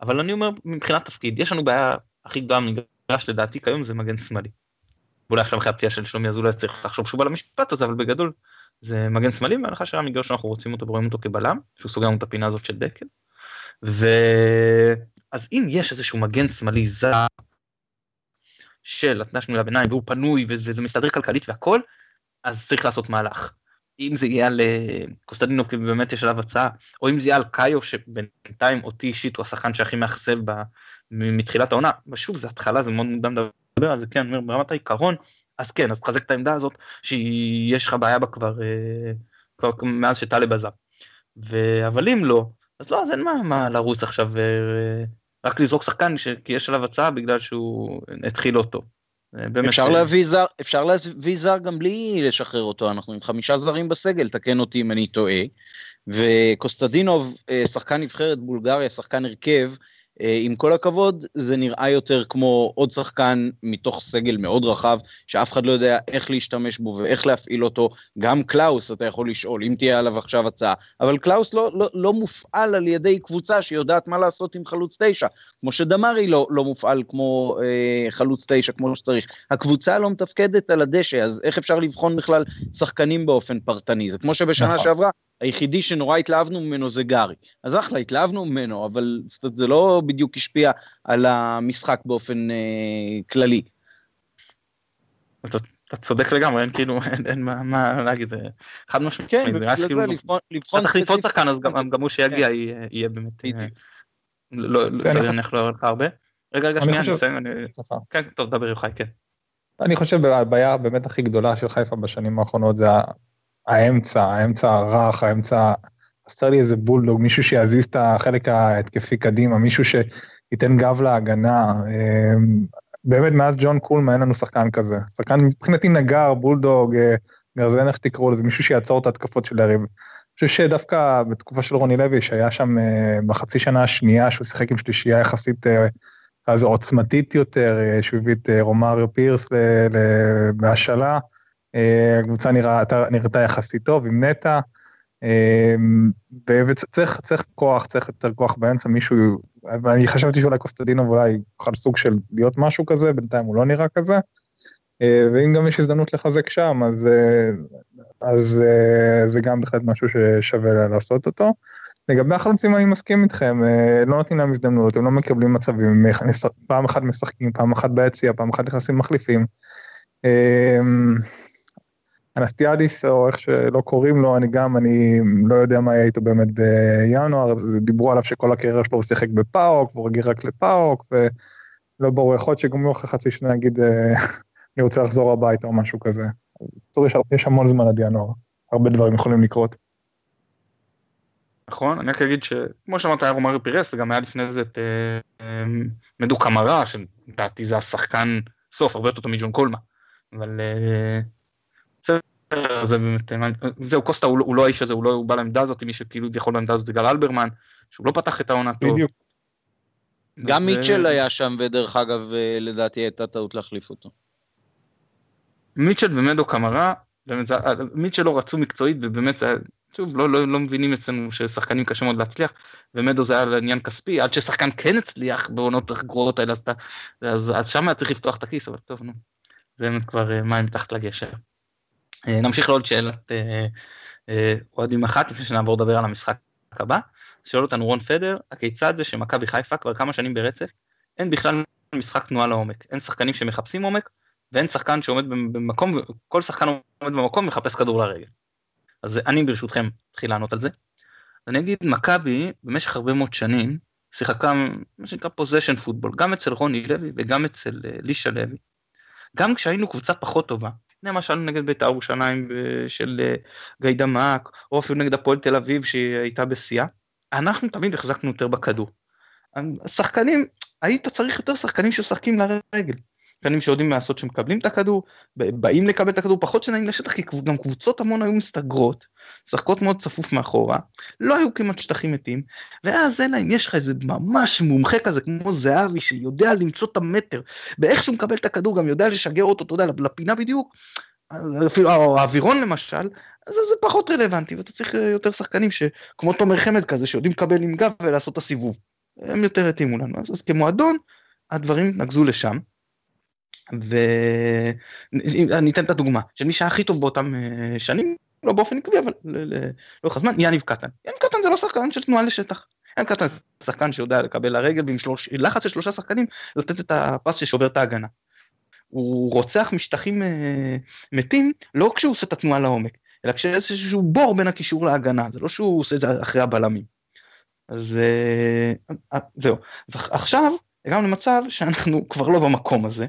אבל אני אומר מבחינת תפקיד יש לנו בעיה הכי גדולה מגרש לדעתי כיום זה מגן שמאלי. ואולי עכשיו אחרי הפציעה של שלומי אזולאי צריך לחשוב שוב על המשפט הזה אבל בגדול זה מגן שמאלי בהנחה שהמגרש שאנחנו רוצים אותו ורואים אותו כבלם שהוא סוגר לנו את הפינה הזאת של דקל. ואז אם יש איזשהו מגן שמאלי זר של התנ"ש מילה ביניים והוא פנוי וזה מסתדר כלכלית והכל אז צריך לעשות מהלך. אם זה יהיה על אה, קוסטדינוב כי באמת יש עליו הצעה, או אם זה יהיה על קאיו שבינתיים אותי אישית הוא השחקן שהכי מאכזב מתחילת העונה, ושוב זה התחלה זה מאוד מוקדם לדבר על זה, כן, אומר, ברמת העיקרון, אז כן, אז תחזק את העמדה הזאת שיש לך בעיה בה כבר, אה, כבר מאז שטלב עזב. אבל אם לא, אז לא, אז אין מה, מה לרוץ עכשיו רק לזרוק שחקן כי יש עליו הצעה בגלל שהוא התחיל לא טוב. אפשר אה, להביא זר, אפשר להביא זר גם בלי לשחרר אותו, אנחנו עם חמישה זרים בסגל, תקן אותי אם אני טועה. וקוסטדינוב, אה, שחקן נבחרת בולגריה, שחקן הרכב, אה, עם כל הכבוד, זה נראה יותר כמו עוד שחקן מתוך סגל מאוד רחב, שאף אחד לא יודע איך להשתמש בו ואיך להפעיל אותו. גם קלאוס, אתה יכול לשאול, אם תהיה עליו עכשיו הצעה, אבל קלאוס לא, לא, לא מופעל על ידי קבוצה שיודעת מה לעשות עם חלוץ תשע, כמו שדמרי לא, לא מופעל כמו אה, חלוץ תשע כמו שצריך. הקבוצה לא מתפקדת על הדשא, אז איך אפשר לבחון בכלל שחקנים באופן פרטני? זה כמו שבשנה נכון. שעברה היחידי שנורא התלהבנו ממנו זה גארי. אז אחלה, התלהבנו ממנו, אבל זה לא בדיוק השפיע על המשחק באופן אה, כללי. אתה, אתה צודק לגמרי, אין כאילו, אין, אין מה, מה להגיד, חד משמעית, כן, ובגלל זה לבחון, לבחון צריך לבחון שחקן, אז גם, גם הוא שיגיע כן. יהיה, יהיה באמת, אה, לא, לא, זה יניח לו הרבה. רגע, רגע, שנייה, אני כן, טוב, דבר יוחאי, כן. אני חושב הבעיה באמת הכי גדולה של חיפה בשנים האחרונות זה האמצע, האמצע הרך, האמצע... חסר לי איזה בולדוג, מישהו שיזיז את החלק ההתקפי קדימה, מישהו שייתן גב להגנה. אמ, באמת, מאז ג'ון קולמה אין לנו שחקן כזה. שחקן מבחינתי נגר, בולדוג, אה, גרזן, איך שתקראו לזה, מישהו שיעצור את ההתקפות של יריב. אני חושב שדווקא בתקופה של רוני לוי, שהיה שם אה, בחצי שנה השנייה, שהוא שיחק עם שלישייה יחסית אה, עוצמתית יותר, שהוא הביא את רומאריו פירס בהשאלה, הקבוצה נראתה, נראתה יחסית טוב עם נטע, וצריך צריך כוח, צריך יותר כוח באמצע, מישהו, ואני חשבתי שאולי קוסטדינו אולי יוכל סוג של להיות משהו כזה, בינתיים הוא לא נראה כזה, ואם גם יש הזדמנות לחזק שם, אז, אז זה גם בהחלט משהו ששווה לעשות אותו. לגבי החלוצים אני מסכים איתכם, לא נותנים להם הזדמנות, הם לא מקבלים מצבים, פעם אחת משחקים, פעם אחת ביציע, פעם אחת נכנסים מחליפים. אנסטיאדיס או איך שלא קוראים לו, אני גם, אני לא יודע מה יהיה איתו באמת בינואר, דיברו עליו שכל הקריירה שלו הוא שיחק בפאוק, והוא רגיל רק לפאוק, ולא ברור, יכול להיות שגם אחרי חצי שנה יגיד, אה, אני רוצה לחזור הביתה או משהו כזה. יש, המון זמן עד ינואר, הרבה דברים יכולים לקרות. נכון, אני רק אגיד שכמו שאמרת היה רומארי פירס וגם היה לפני זה את אה, אה, מדו קמרה, שלדעתי זה השחקן סוף הרבה יותר טוב מג'ון קולמה, אבל זה באמת, זהו קוסטה הוא, לא, הוא לא האיש הזה, הוא לא הוא בא לעמדה הזאת, מי שכאילו יכול לעמדה הזאת זה גל אלברמן, שהוא לא פתח את העונה טוב. בדיוק. גם מיטשל היה שם, ודרך אגב, אה, לדעתי הייתה טעות להחליף אותו. מיטשל ומדו קמרה, באמת, אה, מיטשל לא רצו מקצועית, ובאמת, אה, שוב, לא, לא, לא מבינים אצלנו ששחקנים קשה מאוד להצליח, ומדו זה היה לעניין כספי, עד ששחקן כן הצליח בעונות הגרועות האלה, אז, אז, אז שם היה צריך לפתוח את הכיס, אבל טוב, נו, זה באמת כבר מים מתחת לגשר. אה, נמשיך לעוד שאלת אה, אה, אוהדים אחת לפני שנעבור לדבר על המשחק הבא. שואל אותנו רון פדר, הכיצד זה שמכבי חיפה כבר כמה שנים ברצף, אין בכלל משחק תנועה לעומק, אין שחקנים שמחפשים עומק, ואין שחקן שעומד במקום, כל שחקן עומד במקום ומחפש כדור לרגל. אז אני ברשותכם אתחיל לענות על זה. אני אגיד, מכבי במשך הרבה מאוד שנים שיחקה מה שנקרא פוזיישן פוטבול, גם אצל רוני לוי וגם אצל לישה לוי. גם כשהיינו קבוצה פחות טובה, למשל נגד בית"ר ירושלים של אה, גיא דמק, או אפילו נגד הפועל תל אביב שהיא הייתה בשיאה, אנחנו תמיד החזקנו יותר בכדור. שחקנים, היית צריך יותר שחקנים ששחקים לרגל. שחקנים שיודעים לעשות שמקבלים את הכדור, באים לקבל את הכדור, פחות שנעים לשטח, כי גם קבוצות המון היו מסתגרות, משחקות מאוד צפוף מאחורה, לא היו כמעט שטחים מתים, ואז אלא אם יש לך איזה ממש מומחה כזה כמו זהבי שיודע למצוא את המטר, באיך שהוא מקבל את הכדור גם יודע לשגר אותו, אתה יודע, לפינה בדיוק, אפילו האווירון למשל, אז זה פחות רלוונטי, ואתה צריך יותר שחקנים שכמו תומר חמד כזה, שיודעים לקבל עם גב ולעשות את הסיבוב. הם יותר התאימו לנו, אז, אז כמועדון הדברים נגזו לשם. ואני אתן את הדוגמה של מי שהיה הכי טוב באותם אה, שנים, לא באופן עקבי, אבל לאורך הזמן, יניב קטן. יניב קטן זה לא שחקן של תנועה לשטח. יניב קטן זה שחקן שיודע לקבל לרגל ועם שלוש, לחץ של שלושה שחקנים לתת את הפס ששובר את ההגנה. הוא רוצח משטחים אה, מתים לא כשהוא עושה את התנועה לעומק, אלא כשיש איזשהו בור בין הקישור להגנה, זה לא שהוא עושה את זה אחרי הבלמים. אז אה, זהו. אז עכשיו הגענו למצב שאנחנו כבר לא במקום הזה.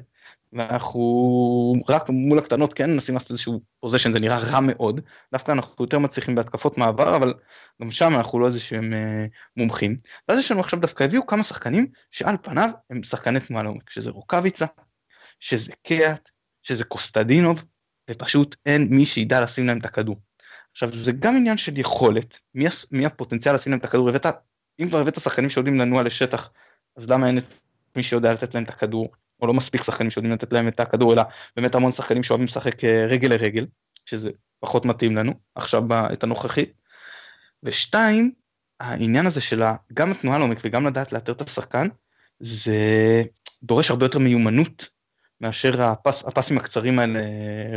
ואנחנו רק מול הקטנות כן מנסים לעשות איזשהו פוזיישן זה נראה רע מאוד. דווקא אנחנו יותר מצליחים בהתקפות מעבר אבל גם שם אנחנו לא איזה שהם אה, מומחים. ואז יש לנו עכשיו דווקא הביאו כמה שחקנים שעל פניו הם שחקני תנועה לעומק שזה רוקאביצה שזה קיאט שזה קוסטדינוב ופשוט אין מי שידע לשים להם את הכדור. עכשיו זה גם עניין של יכולת. מי, מי הפוטנציאל לשים להם את הכדור? הבאת אם כבר הבאת שחקנים שיודעים לנוע לשטח אז למה אין את מי שיודע לתת להם את הכדור, או לא מספיק שחקנים שיודעים לתת להם את הכדור, אלא באמת המון שחקנים שאוהבים לשחק אה, רגל לרגל, שזה פחות מתאים לנו עכשיו בעת הנוכחית. ושתיים, העניין הזה של גם התנועה לעומק וגם לדעת לאתר את השחקן, זה דורש הרבה יותר מיומנות מאשר הפס, הפסים הקצרים האלה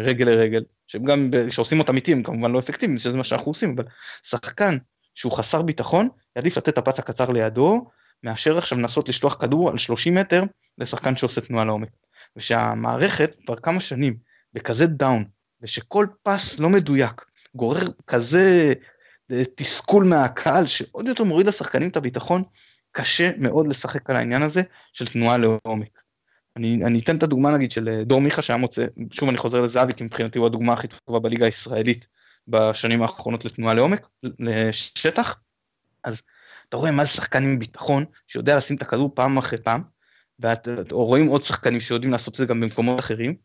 רגל לרגל, שהם גם, שעושים אותם איטי הם כמובן לא אפקטיביים, שזה מה שאנחנו עושים, אבל שחקן שהוא חסר ביטחון, יעדיף לתת את הפס הקצר לידו, מאשר עכשיו לנסות לשלוח כדור על 30 מטר לשחקן שעושה תנועה לעומק. ושהמערכת כבר כמה שנים בכזה down, ושכל פס לא מדויק, גורר כזה אה, תסכול מהקהל שעוד יותר מוריד לשחקנים את הביטחון, קשה מאוד לשחק על העניין הזה של תנועה לעומק. אני, אני אתן את הדוגמה נגיד של אה, דור מיכה שהיה מוצא, שוב אני חוזר לזהבי כי מבחינתי הוא הדוגמה הכי טובה בליגה הישראלית בשנים האחרונות לתנועה לעומק, לשטח, אז אתה רואה מה זה שחקן עם ביטחון שיודע לשים את הכדור פעם אחרי פעם, או רואים עוד שחקנים שיודעים לעשות את זה גם במקומות אחרים,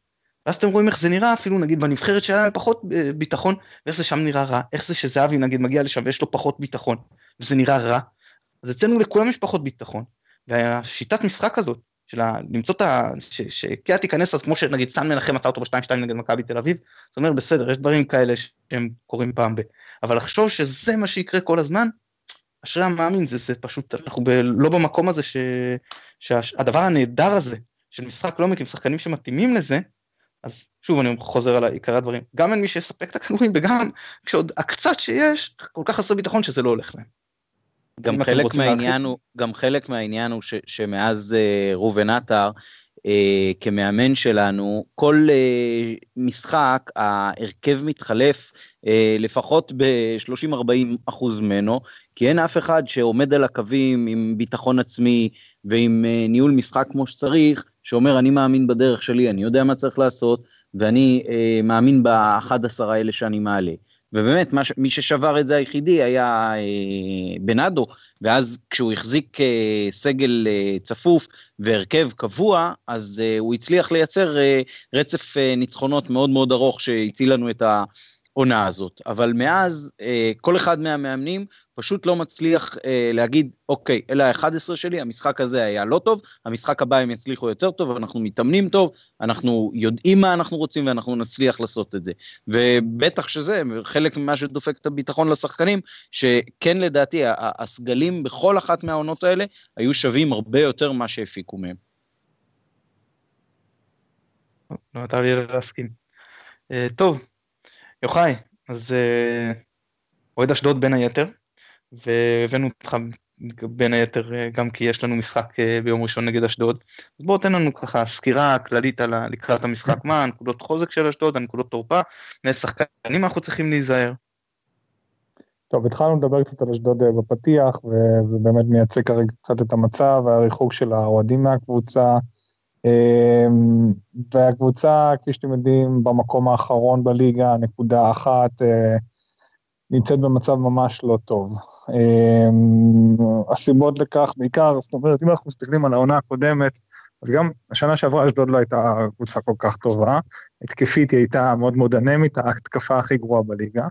ואז אתם רואים איך זה נראה אפילו נגיד בנבחרת שהיה להם פחות אה, ביטחון, ואיך זה שם נראה רע, איך זה שזהבי נגיד מגיע לשם ויש לו פחות ביטחון, וזה נראה רע, אז אצלנו לכולם יש פחות ביטחון, והשיטת משחק הזאת, של למצוא את ה... שקיה תיכנס אז כמו שנגיד סן מנחם מצא אותו ב-2-2 נגד מכבי תל אביב, זאת אומרת בסדר יש דברים כאלה שהם קורים פעם ב... אבל לחשוב שזה מה שיקרה כל הזמן, אשרי המאמין זה, זה פשוט אנחנו ב, לא במקום הזה ש, שהדבר הנהדר הזה של משחק לא עם שחקנים שמתאימים לזה אז שוב אני חוזר על עיקרי הדברים. גם אין מי שיספק את הכדורים וגם כשעוד הקצת שיש כל כך חסר ביטחון שזה לא הולך להם. גם חלק מהעניין הוא גם חלק מהעניין הוא ש, שמאז uh, ראובן עטר uh, כמאמן שלנו כל uh, משחק ההרכב מתחלף uh, לפחות ב-30-40 אחוז ממנו כי אין אף אחד שעומד על הקווים עם ביטחון עצמי ועם uh, ניהול משחק כמו שצריך שאומר אני מאמין בדרך שלי אני יודע מה צריך לעשות ואני uh, מאמין ב-11 האלה שאני מעלה. ובאמת ש... מי ששבר את זה היחידי היה אה, בנאדו, ואז כשהוא החזיק אה, סגל אה, צפוף והרכב קבוע, אז אה, הוא הצליח לייצר אה, רצף אה, ניצחונות מאוד מאוד ארוך שהציל לנו את העונה הזאת. אבל מאז אה, כל אחד מהמאמנים פשוט לא מצליח אה, להגיד, אוקיי, אלה ה-11 שלי, המשחק הזה היה לא טוב, המשחק הבא הם יצליחו יותר טוב, אנחנו מתאמנים טוב, אנחנו יודעים מה אנחנו רוצים ואנחנו נצליח לעשות את זה. ובטח שזה חלק ממה שדופק את הביטחון לשחקנים, שכן לדעתי הסגלים בכל אחת מהעונות האלה היו שווים הרבה יותר ממה שהפיקו מהם. נותר לי להסכים. אה, טוב, יוחאי, אז אה, אוהד אשדוד בין היתר, והבאנו אותך בין היתר אה, גם כי יש לנו משחק אה, ביום ראשון נגד אשדוד. אז בואו תן לנו ככה סקירה כללית על לקראת המשחק, מה הנקודות חוזק של אשדוד, הנקודות תורפה, מאיזה שחקנים אנחנו צריכים להיזהר. טוב, התחלנו לדבר קצת על אשדוד בפתיח, וזה באמת מייצג כרגע קצת את המצב, והריחוק של האוהדים מהקבוצה. והקבוצה, כפי שאתם יודעים, במקום האחרון בליגה, נקודה אחת, נמצאת במצב ממש לא טוב. אמ, הסיבות לכך בעיקר, זאת אומרת, אם אנחנו מסתכלים על העונה הקודמת, אז גם השנה שעברה אשדוד לא הייתה קבוצה כל כך טובה, התקפית היא הייתה מאוד מאוד אנמית, ההתקפה הכי גרועה בליגה,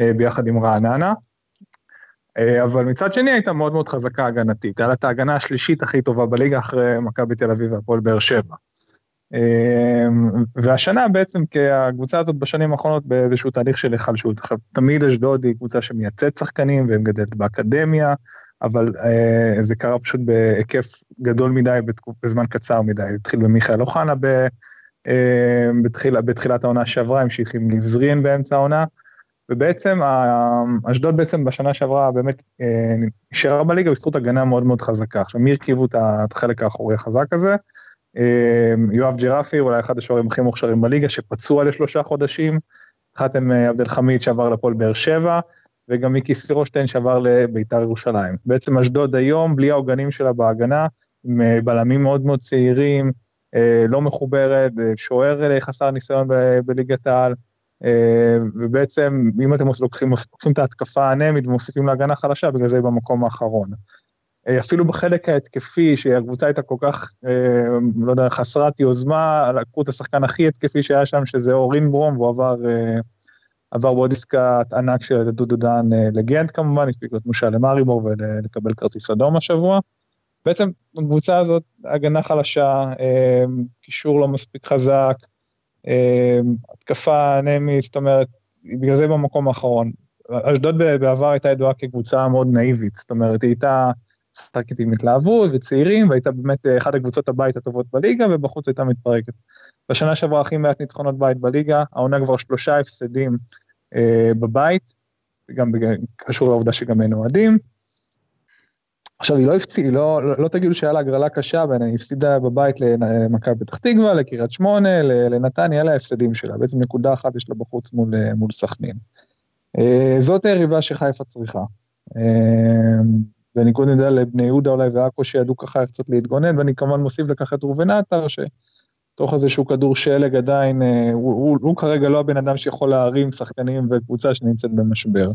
אה, ביחד עם רעננה. אה, אבל מצד שני הייתה מאוד מאוד חזקה הגנתית, הייתה לה את ההגנה השלישית הכי טובה בליגה אחרי מכבי תל אביב והפועל באר שבע. אמ, והשנה בעצם כי הקבוצה הזאת בשנים האחרונות באיזשהו תהליך של היחלשות. עכשיו תמיד אשדוד היא קבוצה שמייצאת שחקנים והם גדלת באקדמיה, אבל אה, זה קרה פשוט בהיקף גדול מדי בזמן קצר מדי. התחיל במיכאל אוחנה ב, אה, בתחיל, בתחילת העונה שעברה, המשיך עם נבזרין באמצע העונה, ובעצם אשדוד בעצם בשנה שעברה באמת אה, נשארה בליגה בזכות הגנה מאוד מאוד חזקה. עכשיו מי הרכיבו את החלק האחורי החזק הזה? אמ, יואב ג'רפי, אולי אחד השוערים הכי מוכשרים בליגה, שפצוע לשלושה חודשים. חתם אה, אל חמיד שעבר לפועל באר שבע, וגם מיקי סירושטיין שעבר לביתר ירושלים. בעצם אשדוד היום, בלי העוגנים שלה בהגנה, עם אה, בלמים מאוד מאוד צעירים, אה, לא מחוברת, שוער חסר ניסיון בליגת העל, ובעצם אם אתם לוקחים, לוקחים את ההתקפה האנמית ומוסיפים להגנה חלשה, בגלל זה היא במקום האחרון. אה, אפילו בחלק ההתקפי, שהקבוצה הייתה כל כך, אה, לא יודע, חסרת יוזמה, לקחו את השחקן הכי התקפי שהיה שם, שזה אורין ברום, והוא עבר, אה, עבר בעוד עסקת ענק של דודו דן לגנט כמובן, הספיק להיות מושל למאריבור ולקבל כרטיס אדום השבוע. בעצם בקבוצה הזאת הגנה חלשה, אה, קישור לא מספיק חזק, אה, התקפה אנמית, זאת אומרת, בגלל זה במקום האחרון. אשדוד בעבר הייתה ידועה כקבוצה מאוד נאיבית, זאת אומרת, היא הייתה משחקת עם התלהבות וצעירים, והייתה באמת אחת הקבוצות הבית הטובות בליגה, ובחוץ הייתה מתפרקת. בשנה שעברה הכי מעט ניצחונות בית בליגה, העונה כבר שלושה הפסדים אה, בבית, גם קשור לעובדה שגם אין אוהדים. עכשיו היא לא הפציעה, לא, לא, לא תגידו שהיה לה הגרלה קשה, היא הפסידה בבית למכבי פתח תקווה, לקריית שמונה, לנתניה, אלה ההפסדים שלה, בעצם נקודה אחת יש לה בחוץ מול, מול סכנין. אה, זאת היריבה שחיפה צריכה. אה, בניגוד נדע לבני יהודה אולי ועכו שידעו ככה קצת להתגונן, ואני כמובן מוסיף לכך את ראובן עטר, שתוך איזשהו כדור שלג עדיין, אה, הוא, הוא, הוא כרגע לא הבן אדם שיכול להרים שחקנים וקבוצה שנמצאת במשבר.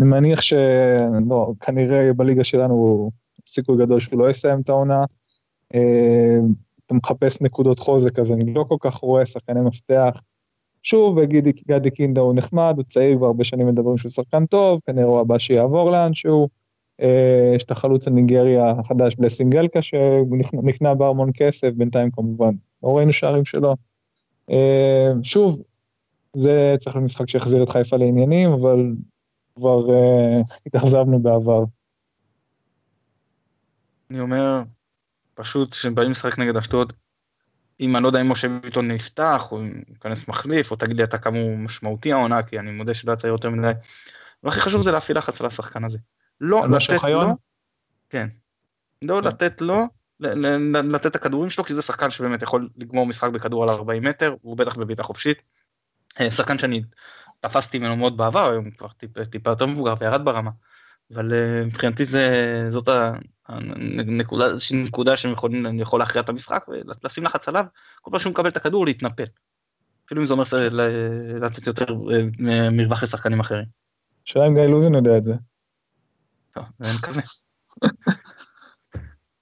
אני מניח שלא, כנראה בליגה שלנו סיכוי גדול שהוא לא יסיים את העונה. אה, אתה מחפש נקודות חוזק, אז אני לא כל כך רואה שחקני מפתח. שוב, גדי קינדה הוא נחמד, הוא צעיר, כבר הרבה שנים מדברים שהוא שחקן טוב, כנראה הוא הבא שיעבור לאנשהו. אה, יש את החלוץ הניגרי החדש בלסינגלקה שנקנה בהמון כסף, בינתיים כמובן לא ראינו שערים שלו. אה, שוב, זה צריך להיות משחק שיחזיר את חיפה לעניינים, אבל כבר אה, התאכזבנו בעבר. אני אומר, פשוט כשבאים לשחק נגד אשדוד, אם אני לא יודע אם משה ביטון נפתח, או אם ייכנס מחליף, או תגיד לי אתה כמה הוא משמעותי העונה, כי אני מודה שלא יצא יותר מדי. והכי חשוב זה להפעיל לחץ על השחקן הזה. לא לתת לו, כן, לא לתת לו, לתת את הכדורים שלו, כי זה שחקן שבאמת יכול לגמור משחק בכדור על 40 מטר, הוא בטח בבעיטה חופשית. אה, שחקן שאני תפסתי ממנו מאוד בעבר, היום כבר טיפה, טיפה יותר מבוגר וירד ברמה. אבל uh, מבחינתי זה, זאת הנקודה, נקודה שאני יכול להכריע את המשחק ולשים לחץ עליו, כל פעם שהוא מקבל את הכדור להתנפל. אפילו אם זה אומר לתת יותר אה, מרווח לשחקנים אחרים. השאלה אם גיא לוזין יודע את זה. טוב, אני מקווה.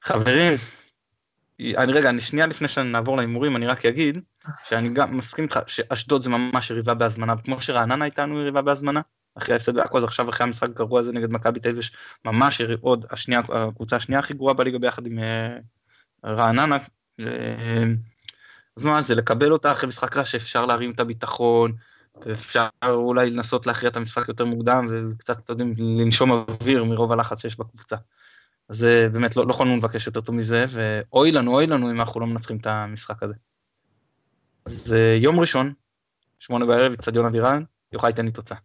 חברים, אני רגע, אני שנייה לפני שנעבור להימורים, אני רק אגיד שאני גם מסכים איתך שאשדוד זה ממש יריבה בהזמנה, כמו שרעננה הייתה לנו יריבה בהזמנה, אחרי ההפסד בעכו, אז עכשיו אחרי המשחק הגרוע הזה נגד מכבי תל אביב, ממש עוד השנייה, הקבוצה השנייה הכי גרועה בליגה ביחד עם אה, רעננה. אה, אז מה זה לקבל אותה אחרי משחק רע שאפשר להרים את הביטחון, ואפשר אולי לנסות להכריע את המשחק יותר מוקדם וקצת, אתם יודעים, לנשום אוויר מרוב הלחץ שיש בקבוצה. אז באמת לא, לא יכולנו לבקש יותר טוב מזה, ואוי לנו, אוי לנו אם אנחנו לא מנצחים את המשחק הזה. אז יום ראשון, שמונה בערב, אצטדיון אבירן, יוחאי תן לי תוצאה.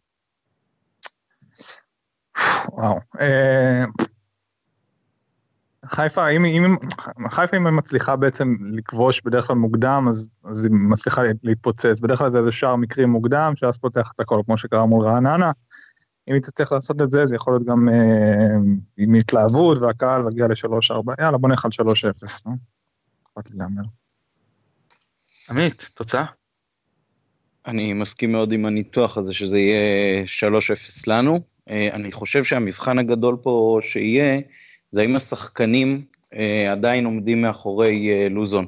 וואו. אה, חיפה, אם, אם, חיפה אם היא מצליחה בעצם לכבוש בדרך כלל מוקדם, אז, אז היא מצליחה להתפוצץ. בדרך כלל זה איזה שער מקרי מוקדם, שאז פותח את הכל, כמו שקרה מול רעננה. אם היא תצליח לעשות את זה, זה יכול להיות גם אה, עם התלהבות והקהל והגיע ל-3-4, יאללה בוא נלך על 3-0, נו? אכפת לי להמר. עמית, תוצאה? אני מסכים מאוד עם הניתוח הזה שזה יהיה 3-0 לנו. אה, אני חושב שהמבחן הגדול פה שיהיה, זה האם השחקנים אה, עדיין עומדים מאחורי אה, לוזון.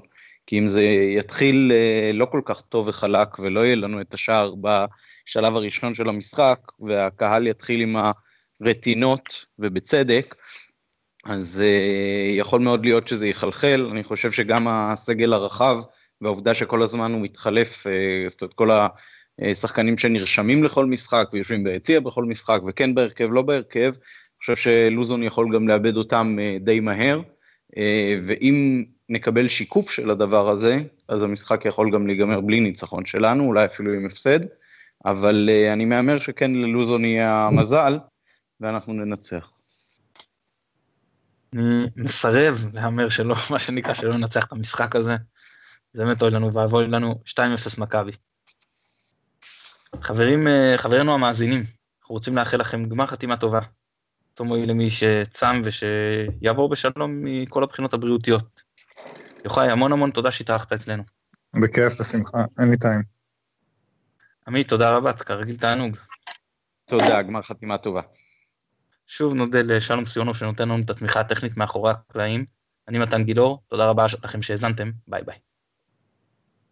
כי אם זה יתחיל לא כל כך טוב וחלק ולא יהיה לנו את השער בשלב הראשון של המשחק, והקהל יתחיל עם הרטינות, ובצדק, אז יכול מאוד להיות שזה יחלחל. אני חושב שגם הסגל הרחב, והעובדה שכל הזמן הוא מתחלף, אה, זאת אומרת כל השחקנים שנרשמים לכל משחק ויושבים ביציע בכל משחק, וכן בהרכב, לא בהרכב, חושב שלוזון יכול גם לאבד אותם אה, די מהר, אה, ואם נקבל שיקוף של הדבר הזה, אז המשחק יכול גם להיגמר בלי ניצחון שלנו, אולי אפילו עם הפסד, אבל אני מהמר שכן ללוזון יהיה המזל, ואנחנו ננצח. אני מסרב להמר שלא, מה שנקרא, שלא ננצח את המשחק הזה. זה באמת אוי לנו ואבוי לנו 2-0 מכבי. חברים, חברינו המאזינים, אנחנו רוצים לאחל לכם גמר חתימה טובה. תאמרי למי שצם ושיעבור בשלום מכל הבחינות הבריאותיות. יוחאי, המון המון תודה שהתארחת אצלנו. בכיף, בשמחה, אין לי טיים. עמית, תודה רבה, כרגיל תענוג. תודה, גמר חתימה טובה. שוב נודה לשלום סיונוב שנותן לנו את התמיכה הטכנית מאחורי הקלעים. אני מתן גילאור, תודה רבה לכם שהאזנתם, ביי ביי.